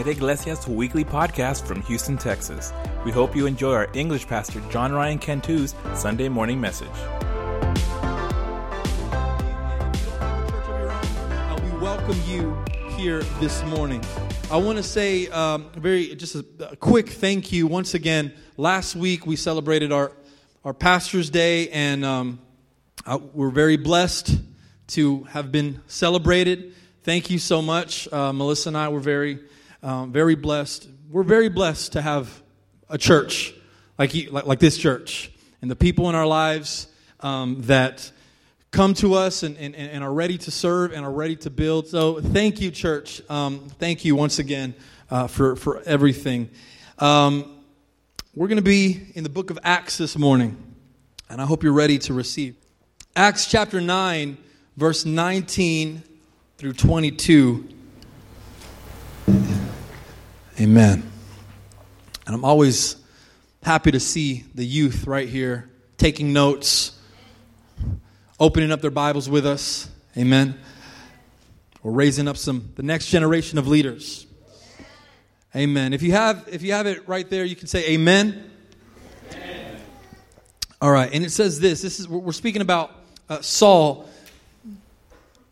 Primera Iglesia's weekly podcast from Houston, Texas. We hope you enjoy our English pastor John Ryan Cantu's Sunday morning message. We welcome you here this morning. I want to say um, very just a, a quick thank you once again. Last week we celebrated our our Pastor's Day, and um, uh, we're very blessed to have been celebrated. Thank you so much, uh, Melissa and I. Were very um, very blessed. We're very blessed to have a church like like, like this church, and the people in our lives um, that come to us and, and, and are ready to serve and are ready to build. So thank you, church. Um, thank you once again uh, for, for everything. Um, we're going to be in the book of Acts this morning, and I hope you're ready to receive. Acts chapter 9, verse 19 through 22. Amen. And I'm always happy to see the youth right here taking notes opening up their Bibles with us. Amen. We're raising up some the next generation of leaders. Amen. If you have if you have it right there, you can say amen. amen. All right, and it says this. This is we're speaking about uh, Saul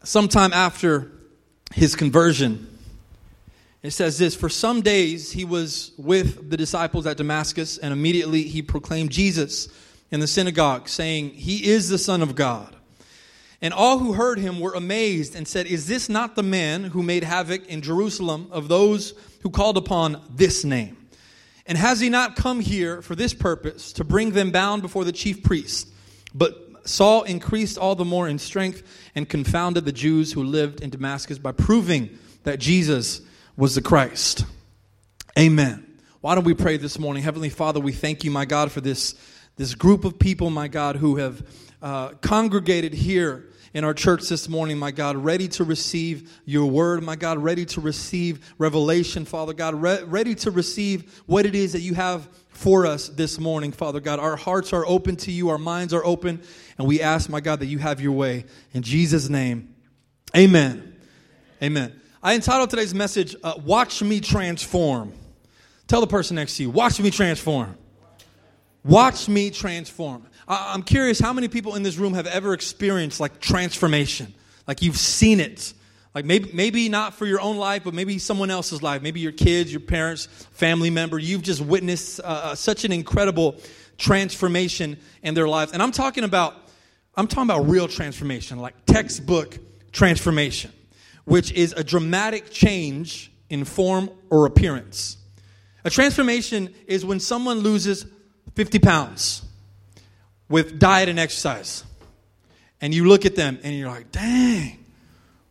sometime after his conversion. It says this For some days he was with the disciples at Damascus, and immediately he proclaimed Jesus in the synagogue, saying, He is the Son of God. And all who heard him were amazed and said, Is this not the man who made havoc in Jerusalem of those who called upon this name? And has he not come here for this purpose, to bring them bound before the chief priest? But Saul increased all the more in strength and confounded the Jews who lived in Damascus by proving that Jesus was the Christ. Amen. Why don't we pray this morning? Heavenly Father, we thank you, my God, for this, this group of people, my God, who have uh, congregated here in our church this morning, my God, ready to receive your word, my God, ready to receive revelation, Father God, re- ready to receive what it is that you have for us this morning, Father God. Our hearts are open to you, our minds are open, and we ask, my God, that you have your way. In Jesus' name, amen. Amen. I entitled today's message, uh, Watch Me Transform. Tell the person next to you, Watch Me Transform. Watch me transform. I'm curious how many people in this room have ever experienced like transformation? Like you've seen it. Like maybe, maybe not for your own life, but maybe someone else's life. Maybe your kids, your parents, family member. You've just witnessed uh, uh, such an incredible transformation in their lives. And I'm talking about, I'm talking about real transformation, like textbook transformation, which is a dramatic change in form or appearance. A transformation is when someone loses 50 pounds with diet and exercise. And you look at them and you're like, dang,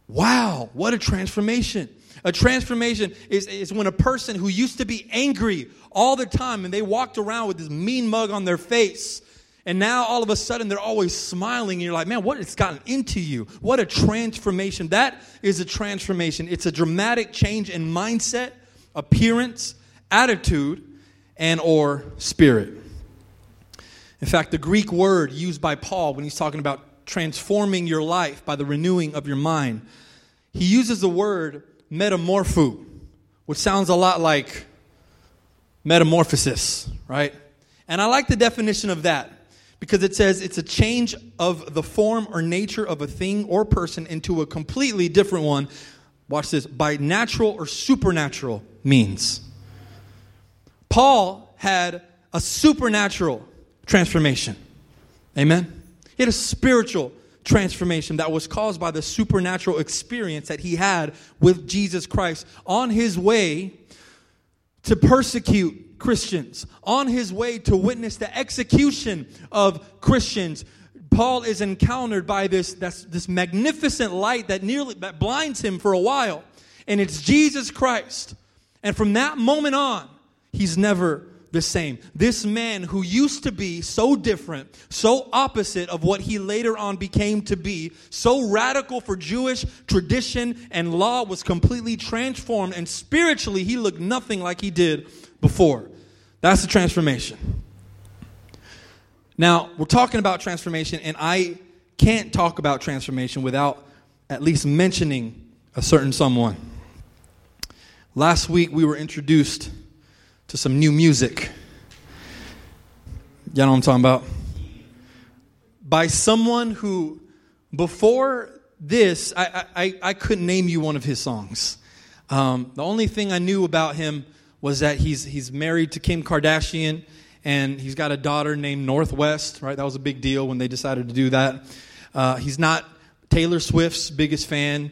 wow, what a transformation. A transformation is, is when a person who used to be angry all the time and they walked around with this mean mug on their face. And now all of a sudden they're always smiling. And you're like, man, what has gotten into you? What a transformation. That is a transformation. It's a dramatic change in mindset, appearance, attitude, and or spirit. In fact, the Greek word used by Paul when he's talking about transforming your life by the renewing of your mind, he uses the word metamorpho, which sounds a lot like metamorphosis, right? And I like the definition of that because it says it's a change of the form or nature of a thing or person into a completely different one. Watch this by natural or supernatural means. Paul had a supernatural transformation. Amen? He had a spiritual transformation that was caused by the supernatural experience that he had with Jesus Christ on his way to persecute Christians, on his way to witness the execution of Christians. Paul is encountered by this, this magnificent light that nearly that blinds him for a while. And it's Jesus Christ. And from that moment on, he's never the same. This man who used to be so different, so opposite of what he later on became to be, so radical for Jewish tradition and law, was completely transformed, and spiritually, he looked nothing like he did before. That's the transformation. Now, we're talking about transformation, and I can't talk about transformation without at least mentioning a certain someone. Last week we were introduced to some new music. Y'all know what I'm talking about? By someone who, before this, I, I, I couldn't name you one of his songs. Um, the only thing I knew about him was that he's, he's married to Kim Kardashian and he's got a daughter named North West, right? That was a big deal when they decided to do that. Uh, he's not Taylor Swift's biggest fan.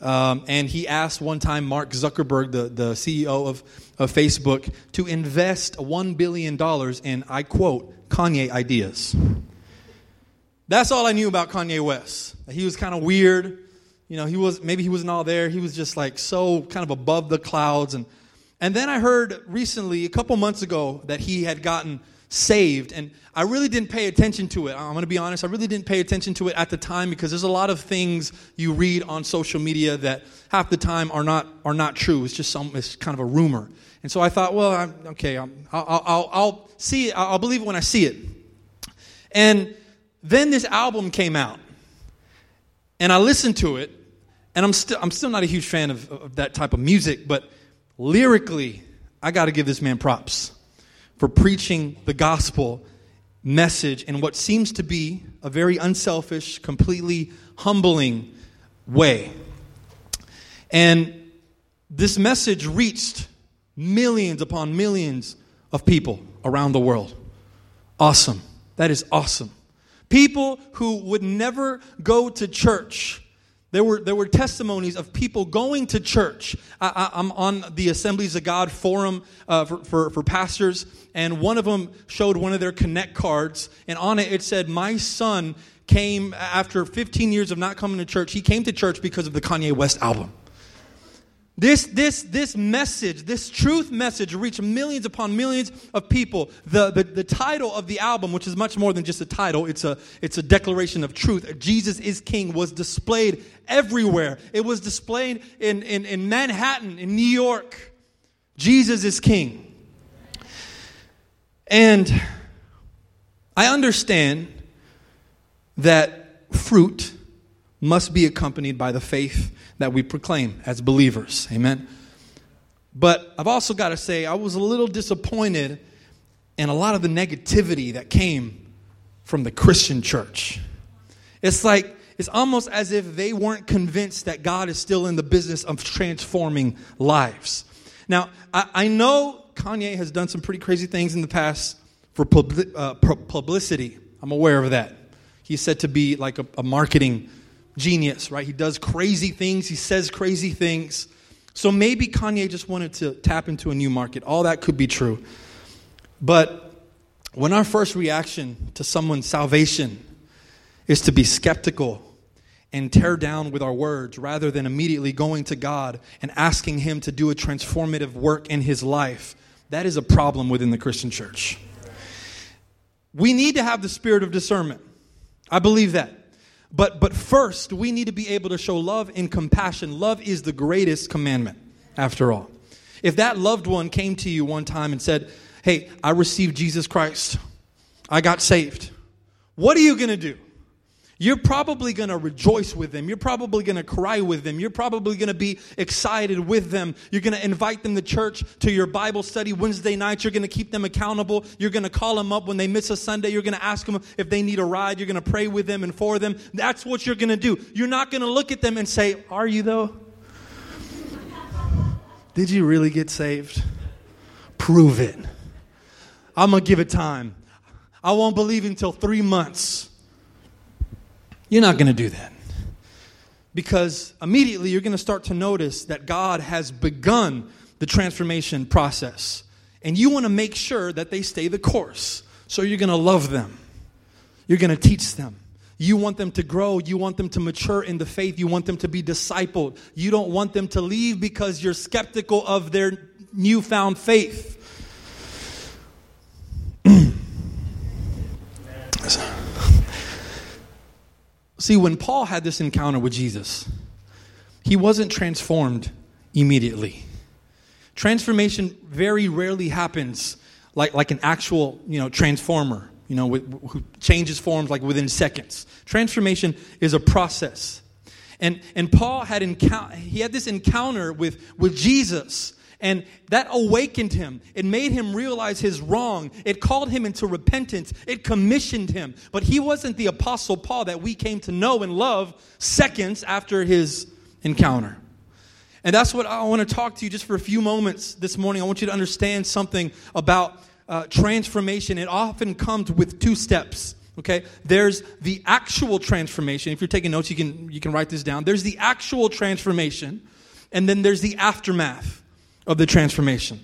Um, and he asked one time Mark Zuckerberg, the, the CEO of, of Facebook, to invest $1 billion in, I quote, Kanye ideas. That's all I knew about Kanye West. He was kind of weird. You know, he was maybe he wasn't all there. He was just like so kind of above the clouds. And and then I heard recently, a couple months ago, that he had gotten saved. And I really didn't pay attention to it. I'm going to be honest. I really didn't pay attention to it at the time because there's a lot of things you read on social media that half the time are not are not true. It's just some it's kind of a rumor. And so I thought, well, I'm, okay, i will I'll, I'll see it. I'll believe it when I see it. And then this album came out, and I listened to it, and I'm still I'm still not a huge fan of, of that type of music, but lyrically, I got to give this man props for preaching the gospel message in what seems to be a very unselfish, completely humbling way. And this message reached millions upon millions of people around the world. Awesome. That is awesome. People who would never go to church there were, there were testimonies of people going to church. I, am on the Assemblies of God forum uh, for, for, for pastors, and one of them showed one of their Connect cards, and on it it said, My son came after 15 years of not coming to church. He came to church because of the Kanye West album. This, this, this message, this truth message reached millions upon millions of people. The, the, the title of the album, which is much more than just a title, it's a, it's a declaration of truth. Jesus is King was displayed everywhere. It was displayed in, in, in Manhattan, in New York. Jesus is King. And I understand that fruit must be accompanied by the faith that we proclaim as believers. Amen. But I've also got to say, I was a little disappointed in a lot of the negativity that came from the Christian church. It's like, it's almost as if they weren't convinced that God is still in the business of transforming lives. Now, I, I know Kanye has done some pretty crazy things in the past for uh, publicity. I'm aware of that. He's said to be like a, a marketing genius, right? He does crazy things, he says crazy things. So maybe Kanye just wanted to tap into a new market. All that could be true. But when our first reaction to someone's salvation is to be skeptical and tear down with our words rather than immediately going to God and asking Him to do a transformative work in His life, that is a problem within the Christian church. We need to have the spirit of discernment. I believe that. But, but first, we need to be able to show love and compassion. Love is the greatest commandment, after all. If that loved one came to you one time and said, Hey, I received Jesus Christ, I got saved, what are you going to do? You're probably going to rejoice with them. You're probably going to cry with them. You're probably going to be excited with them. You're going to invite them to church, to your Bible study Wednesday nights. You're going to keep them accountable. You're going to call them up when they miss a Sunday. You're going to ask them if they need a ride. You're going to pray with them and for them. That's what you're going to do. You're not going to look at them and say, Are you though? Did you really get saved? Prove it. I'm going to give it time. I won't believe until three months. You're not going to do that. Because immediately you're going to start to notice that God has begun the transformation process. And you want to make sure that they stay the course. So you're going to love them, you're going to teach them. You want them to grow. You want them to mature in the faith. You want them to be discipled. You don't want them to leave because you're skeptical of their newfound faith. See, when Paul had this encounter with Jesus, he wasn't transformed immediately. Transformation very rarely happens like, like an actual, you know, transformer, you know, who changes forms like within seconds. Transformation is a process. And, and Paul had encounter, he had this encounter with, with Jesus. And that awakened him. It made him realize his wrong. It called him into repentance. It commissioned him. But he wasn't the Apostle Paul that we came to know and love seconds after his encounter. And that's what I want to talk to you just for a few moments this morning. I want you to understand something about uh, transformation. It often comes with two steps. Okay, there's the actual transformation. If you're taking notes, you can you can write this down. There's the actual transformation, and then there's the aftermath of the transformation.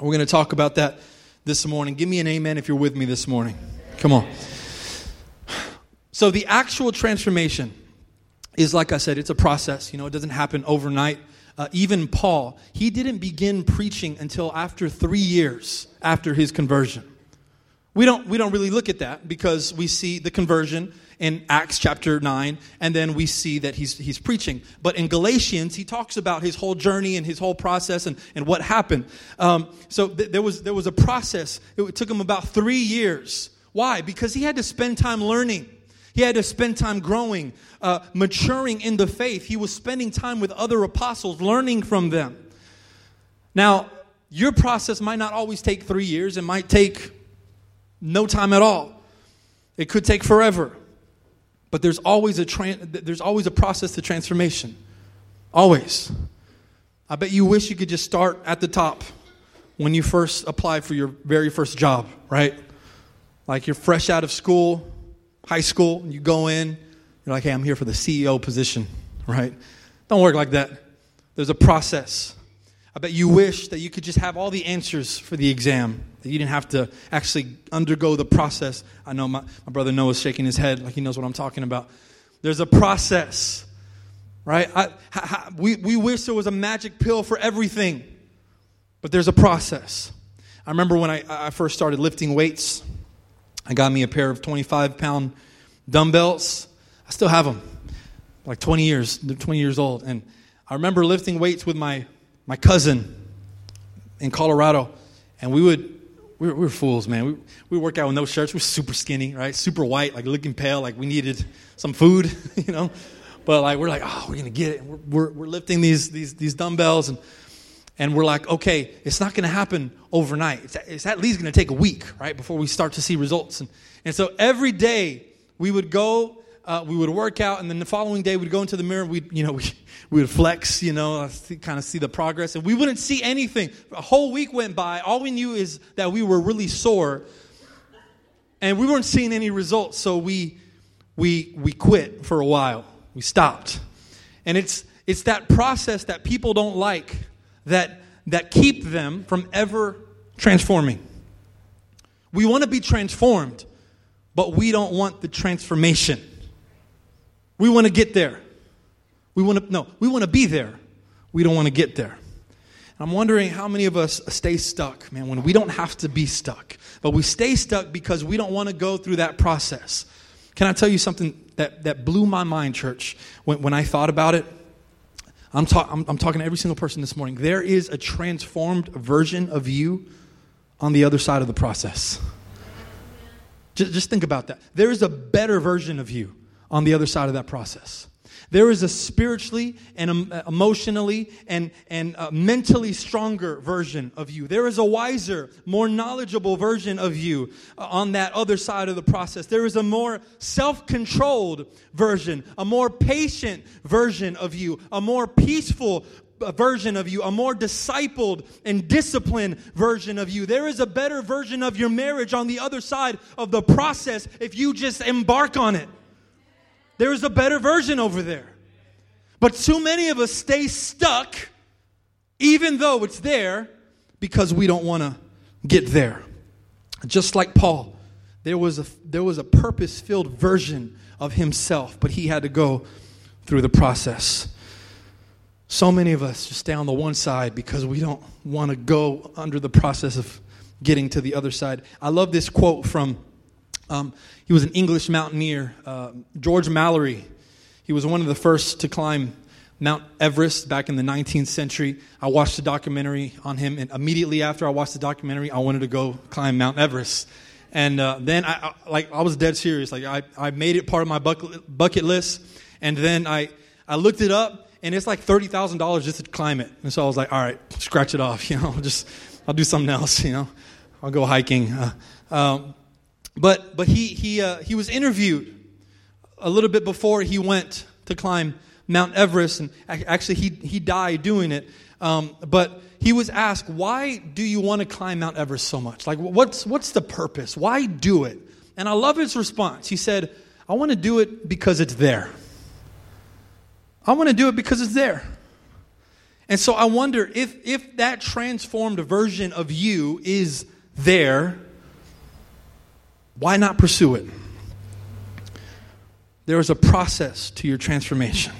We're going to talk about that this morning. Give me an amen if you're with me this morning. Come on. So, the actual transformation is, like I said, it's a process. You know, it doesn't happen overnight. Uh, even Paul, he didn't begin preaching until after three years after his conversion. We don't, we don't really look at that because we see the conversion in Acts chapter 9, and then we see that he's, he's preaching. But in Galatians, he talks about his whole journey and his whole process and, and what happened. Um, so th- there, was, there was a process. It took him about three years. Why? Because he had to spend time learning. He had to spend time growing, uh, maturing in the faith. He was spending time with other apostles, learning from them. Now, your process might not always take three years, it might take no time at all. It could take forever. But there's always a there's always a process to transformation. Always. I bet you wish you could just start at the top when you first apply for your very first job, right? Like you're fresh out of school, high school, and you go in, you're like, hey, I'm here for the CEO position, right? Don't work like that. There's a process. I bet you wish that you could just have all the answers for the exam, that you didn't have to actually undergo the process. I know my, my brother Noah's shaking his head like he knows what I'm talking about. There's a process, right? I, we, we wish there was a magic pill for everything, but there's a process. I remember when I, I first started lifting weights, I got me a pair of 25 pound dumbbells. I still have them, like 20 years, they're 20 years old. And I remember lifting weights with my my cousin in Colorado, and we would we were, we were fools, man. We we work out with no shirts. We are super skinny, right? Super white, like looking pale, like we needed some food, you know. But like we're like, oh, we're gonna get it. We're, we're, we're lifting these these these dumbbells and. And we're like, okay, it's not to happen overnight. It's, it's at least to take a week, right, before we start to see results. And, and so every day we would go uh, we would work out, and then the following day we'd go into the mirror. We'd, you know, we, we would flex, you know, kind of see the progress, and we wouldn't see anything. A whole week went by. All we knew is that we were really sore, and we weren't seeing any results. So we we we quit for a while. We stopped, and it's it's that process that people don't like that that keep them from ever transforming. We want to be transformed, but we don't want the transformation. We want to get there. We want to, no, we want to be there. We don't want to get there. I'm wondering how many of us stay stuck, man, when we don't have to be stuck. But we stay stuck because we don't want to go through that process. Can I tell you something that, that blew my mind, church, when, when I thought about it? I'm, I'm, I'm talking to every single person this morning. There is a transformed version of you on the other side of the process. Just, just think about that. There is a better version of you on the other side of that process. There is a spiritually and um, emotionally and, and uh, mentally stronger version of you. There is a wiser, more knowledgeable version of you uh, on that other side of the process. There is a more self controlled version, a more patient version of you, a more peaceful uh, version of you, a more discipled and disciplined version of you. There is a better version of your marriage on the other side of the process if you just embark on it. There is a better version over there. But too many of us stay stuck, even though it's there, because we don't want to get there. Just like Paul, there was a, there was a purpose filled version of himself, but he had to go through the process. So many of us just stay on the one side because we don't want to go under the process of getting to the other side. I love this quote from um, he was an English mountaineer, uh, George Mallory. He was one of the first to climb Mount Everest back in the 19th century. I watched a documentary on him, and immediately after I watched the documentary, I wanted to go climb Mount Everest. And uh, then, I, I, like, I was dead serious. Like, I, I made it part of my bucket, list, and then I, I looked it up, and it's like thirty thousand dollars just to climb it. And so I was like, all right, scratch it off. You know, just I'll do something else. You know, I'll go hiking. Uh, um, but but he he uh, he was interviewed a little bit before he went to climb Mount Everest, and actually he he died doing it. Um, but he was asked, "Why do you want to climb Mount Everest so much? Like, what's what's the purpose? Why do it?" And I love his response. He said, "I want to do it because it's there." I want to do it because it's there. And so I wonder if, if that transformed version of you is there, why not pursue it? There is a process to your transformation.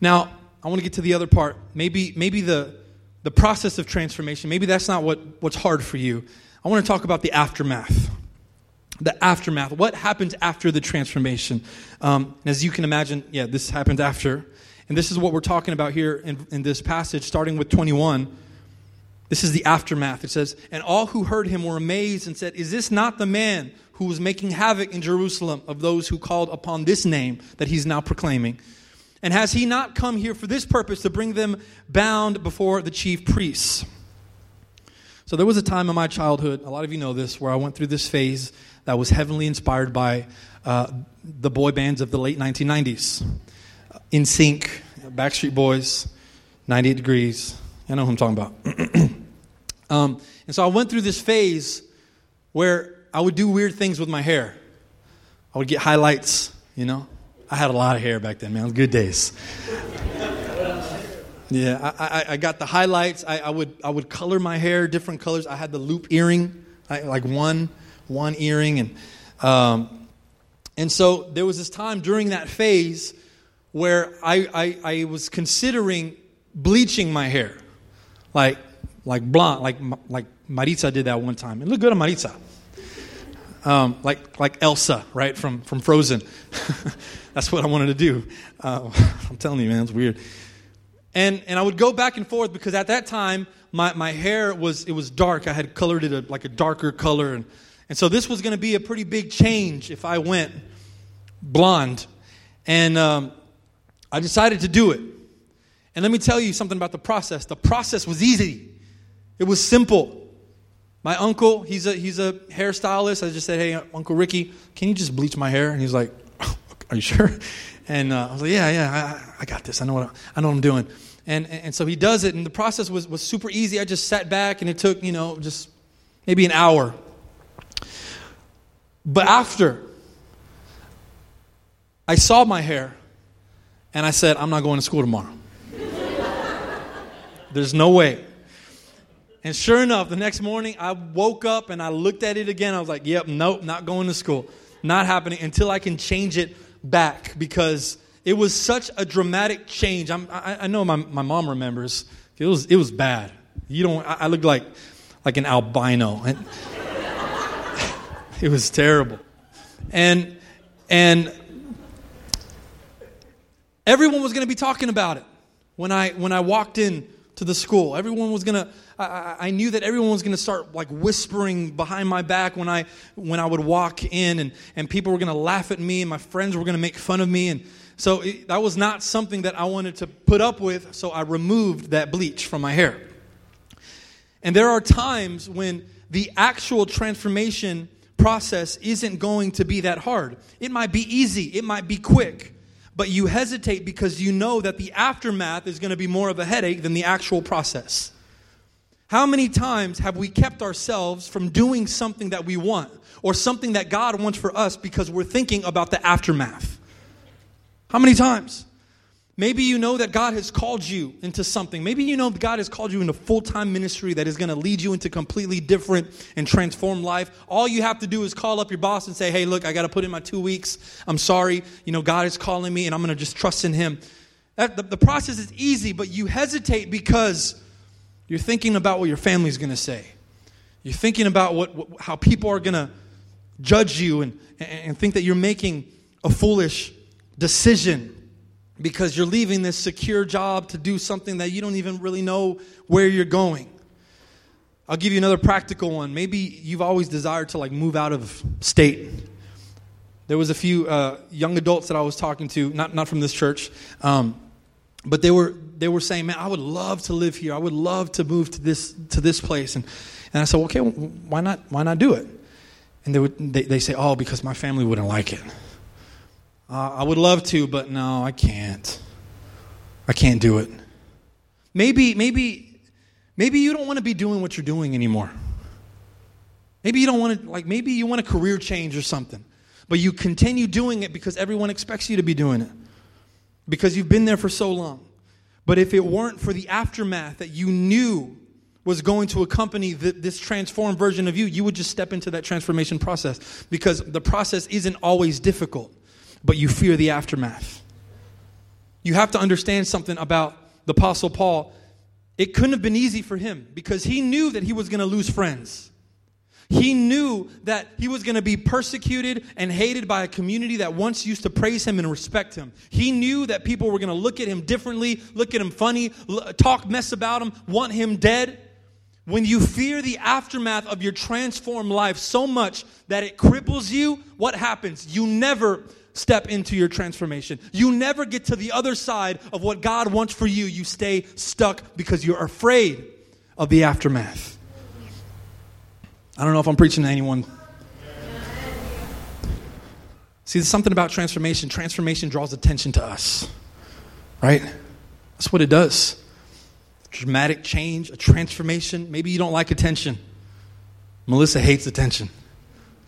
Now, I want to get to the other part. Maybe, maybe the, the process of transformation, maybe that's not what, what's hard for you. I want to talk about the aftermath the aftermath. What happens after the transformation? Um, as you can imagine, yeah, this happened after. And this is what we're talking about here in, in this passage, starting with 21. This is the aftermath. It says, And all who heard him were amazed and said, Is this not the man who was making havoc in Jerusalem of those who called upon this name that he's now proclaiming? And has he not come here for this purpose to bring them bound before the chief priests? So there was a time in my childhood, a lot of you know this, where I went through this phase that was heavily inspired by uh, the boy bands of the late 1990s. NSYNC, Backstreet Boys, 98 Degrees. I know who I'm talking about. um, and so I went through this phase where I would do weird things with my hair. I would get highlights, you know. I had a lot of hair back then, man. Good days. Yeah, I, I, I, got the highlights. I, I, would, I would color my hair different colors. I had the loop earring, like one one earring. And, um, and so there was this time during that phase where I, I, I was considering bleaching my hair. Like, like blonde, like, like Maritza did that one time. It looked good on Maritza. Um, like, like Elsa, right, from, from Frozen. That's what I wanted to do. Uh, I'm telling you, man, it's weird. And, and I would go back and forth because at that time, my, my hair was, it was dark. I had colored it a, like a darker color. And and so this was going to be a pretty big change if I went blonde. And um, I decided to do it. And let me tell you something about the process. The process was easy, it was simple. My uncle, he's a, he's a hairstylist. I just said, Hey, Uncle Ricky, can you just bleach my hair? And he's like, Are you sure? And uh, I was like, Yeah, yeah, I, I got this. I know, what I, I know what I'm doing. And, and so he does it, and the process was, was super easy. I just sat back, and it took, you know, just maybe an hour but after I saw my hair and I said, I'm not going to school tomorrow. There's no way. And sure enough, the next morning I woke up and I looked at it again. I was like, yep, nope, not going to school. Not happening until I can change it back because it was such a dramatic change. I, I know my, my mom remembers. It was, it was bad. You don't, I, I looked like, like an albino. And, it was terrible. And and everyone was going to be talking about it when I when I walked in to the school. Everyone was to I, I, knew that everyone was to start like whispering behind my back when I when I would walk in and and people were to laugh at me and my friends were to make fun of me and so it, that was not something that I wanted to put up with, so I removed that bleach from my hair. And there are times when the actual transformation process isn't going to be that hard. It might be easy, it might be quick, but you hesitate because you know that the aftermath is going to be more of a headache than the actual process. How many times have we kept ourselves from doing something that we want or something that God wants for us because we're thinking about the aftermath? How many times? Maybe you know that God has called you into something. Maybe you know God has called you into full time ministry that is going to lead you into completely different and transformed life. All you have to do is call up your boss and say, hey, look, I got to put in my two weeks. I'm sorry. You know, God is calling me and I'm going to just trust in Him. That, the, the process is easy, but you hesitate because you're thinking about what your family's going to say. You're thinking about what, what how people are going to judge you and, and think that you're making a foolish decision because you're leaving this secure job to do something that you don't even really know where you're going. I'll give you another practical one. Maybe you've always desired to like move out of state. There was a few uh, young adults that I was talking to, not, not from this church, um, but they were they were saying, "Man, I would love to live here. I would love to move to this to this place." And and I said, "Okay, why not why not do it?" And they would they, they say, "Oh, because my family wouldn't like it." Uh, I would love to, but no, I can't. I can't do it. Maybe maybe maybe you don't want to be doing what you're doing anymore. Maybe you don't want to like maybe you want a career change or something. But you continue doing it because everyone expects you to be doing it. Because you've been there for so long. But if it weren't for the aftermath that you knew was going to accompany the, this transformed version of you, you would just step into that transformation process because the process isn't always difficult, but you fear the aftermath. You have to understand something about the Apostle Paul. It couldn't have been easy for him because he knew that he was going to lose friends. He knew that he was going to be persecuted and hated by a community that once used to praise him and respect him. He knew that people were going to look at him differently, look at him funny, talk mess about him, want him dead. When you fear the aftermath of your transformed life so much that it cripples you, what happens? You never step into your transformation. You never get to the other side of what God wants for you. You stay stuck because you're afraid of the aftermath. I don't know if I'm preaching to anyone. See, there's something about transformation. Transformation draws attention to us, right? That's what it does. Dramatic change, a transformation. Maybe you don't like attention. Melissa hates attention.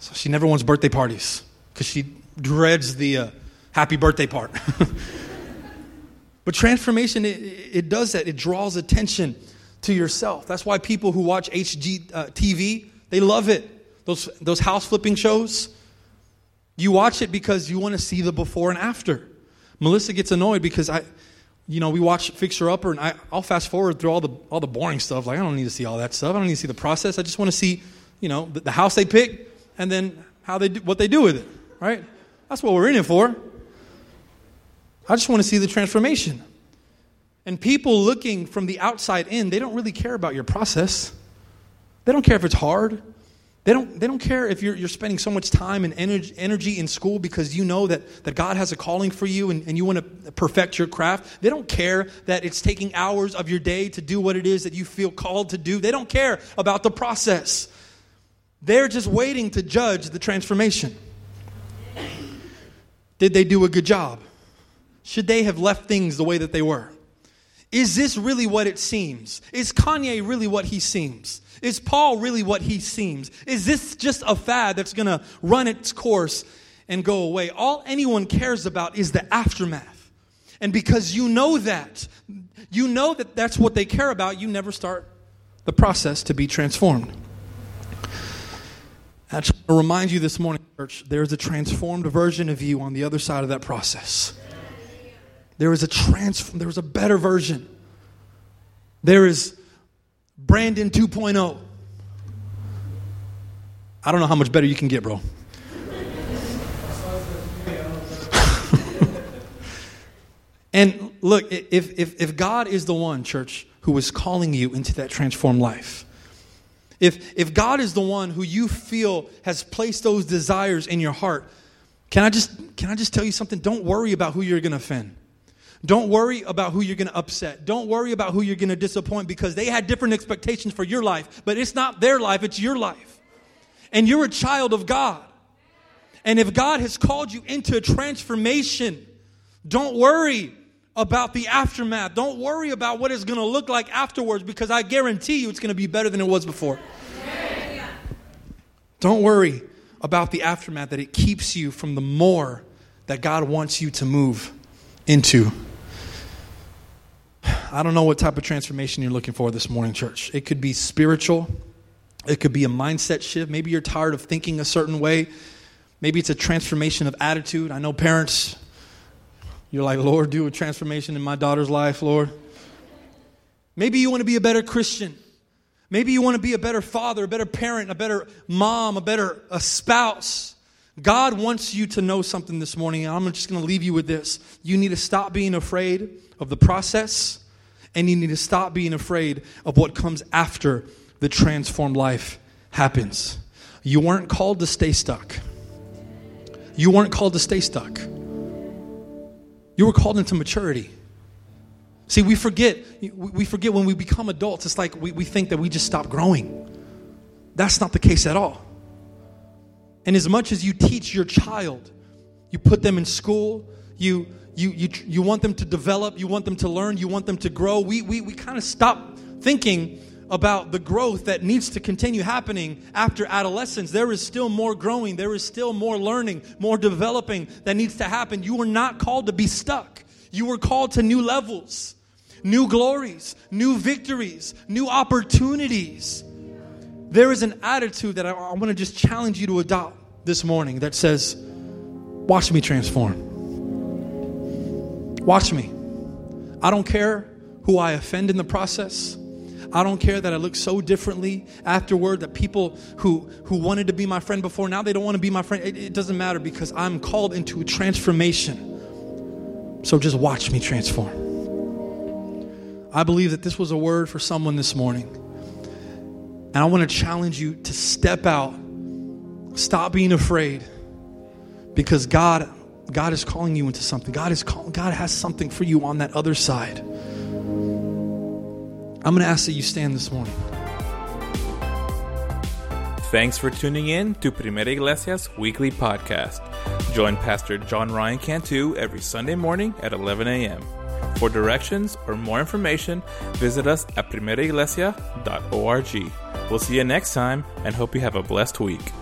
So she never wants birthday parties because she dreads the uh, happy birthday part. but transformation, it, it, does that. It draws attention to yourself. That's why people who watch HGTV, uh, they love it. Those, those house flipping shows, you watch it because you want to see the before and after. Melissa gets annoyed because I, you know, we watch Fixer Upper and I, I'll fast forward through all the, all the boring stuff. Like, I don't need to see all that stuff. I don't need to see the process. I just want to see, you know, the, the house they pick and then how they do, what they do with it, right? That's what we're in it for. I just want to see the transformation. And people looking from the outside in, they don't really care about your process. They don't care if it's hard. They don't, they don't care if you're, you're spending so much time and energy, in school because you know that, that God has a calling for you and, and you want to perfect your craft. They don't care that it's taking hours of your day to do what it is that you feel called to do. They don't care about the process. They're just waiting to judge the transformation. Did they do a good job? Should they have left things the way that they were? Is this really what it seems? Is Kanye really what he seems? Is Paul really what he seems? Is this just a fad that's going to run its course and go away? All anyone cares about is the aftermath. And because you know that, you know that that's what they care about, you never start the process to be transformed. I just want to remind you this morning, church, there's a transformed version of you on the other side of that process. There is a transform, there is a better version. There is Brandon 2.0. I don't know how much better you can get, bro. and look, if, if, if God is the one, church, who is calling you into that transformed life, if, if God is the one who you feel has placed those desires in your heart, can I just, can I just tell you something? Don't worry about who you're going to offend. Don't worry about who you're going to upset. Don't worry about who you're going to disappoint because they had different expectations for your life, but it's not their life, it's your life. And you're a child of God. And if God has called you into a transformation, don't worry about the aftermath. Don't worry about what it's going to look like afterwards because I guarantee you it's going to be better than it was before. Don't worry about the aftermath, that it keeps you from the more that God wants you to move into. I don't know what type of transformation you're looking for this morning, church. It could be spiritual, it could be a mindset shift. Maybe you're tired of thinking a certain way. Maybe it's a transformation of attitude. I know parents, you're like, Lord, do a transformation in my daughter's life, Lord. Maybe you want to be a better Christian. Maybe you want to be a better father, a better parent, a better mom, a better a spouse. God wants you to know something this morning, and I'm just going to leave you with this. You need to stop being afraid of the process, and you need to stop being afraid of what comes after the transformed life happens. You weren't called to stay stuck. You weren't called to stay stuck. You were called into maturity. See, we forget, we forget when we become adults, it's like we, we think that we just stop growing. That's not the case at all. And as much as you teach your child, you put them in school, you you you you want them to develop, you want them to learn, you want them to grow. We we we kind of stop thinking about the growth that needs to continue happening after adolescence. There is still more growing, there is still more learning, more developing that needs to happen. You are not called to be stuck. You were called to new levels, new glories, new victories, new opportunities. There is an attitude that I, I want to just challenge you to adopt this morning that says, Watch me transform. Watch me. I don't care who I offend in the process. I don't care that I look so differently afterward that people who, who wanted to be my friend before, now they don't want to be my friend. It, it doesn't matter because I'm called into a transformation. So just watch me transform. I believe that this was a word for someone this morning. And I want to challenge you to step out, stop being afraid, because God, God is calling you into something. God is calling, God has something for you on that other side. I'm going to ask that you stand this morning. Thanks for tuning in to Primera Iglesia's weekly podcast. Join Pastor John Ryan Cantu every Sunday morning at 11 a.m. For directions or more information, visit us at primeraiglesia.org. We'll see you next time and hope you have a blessed week.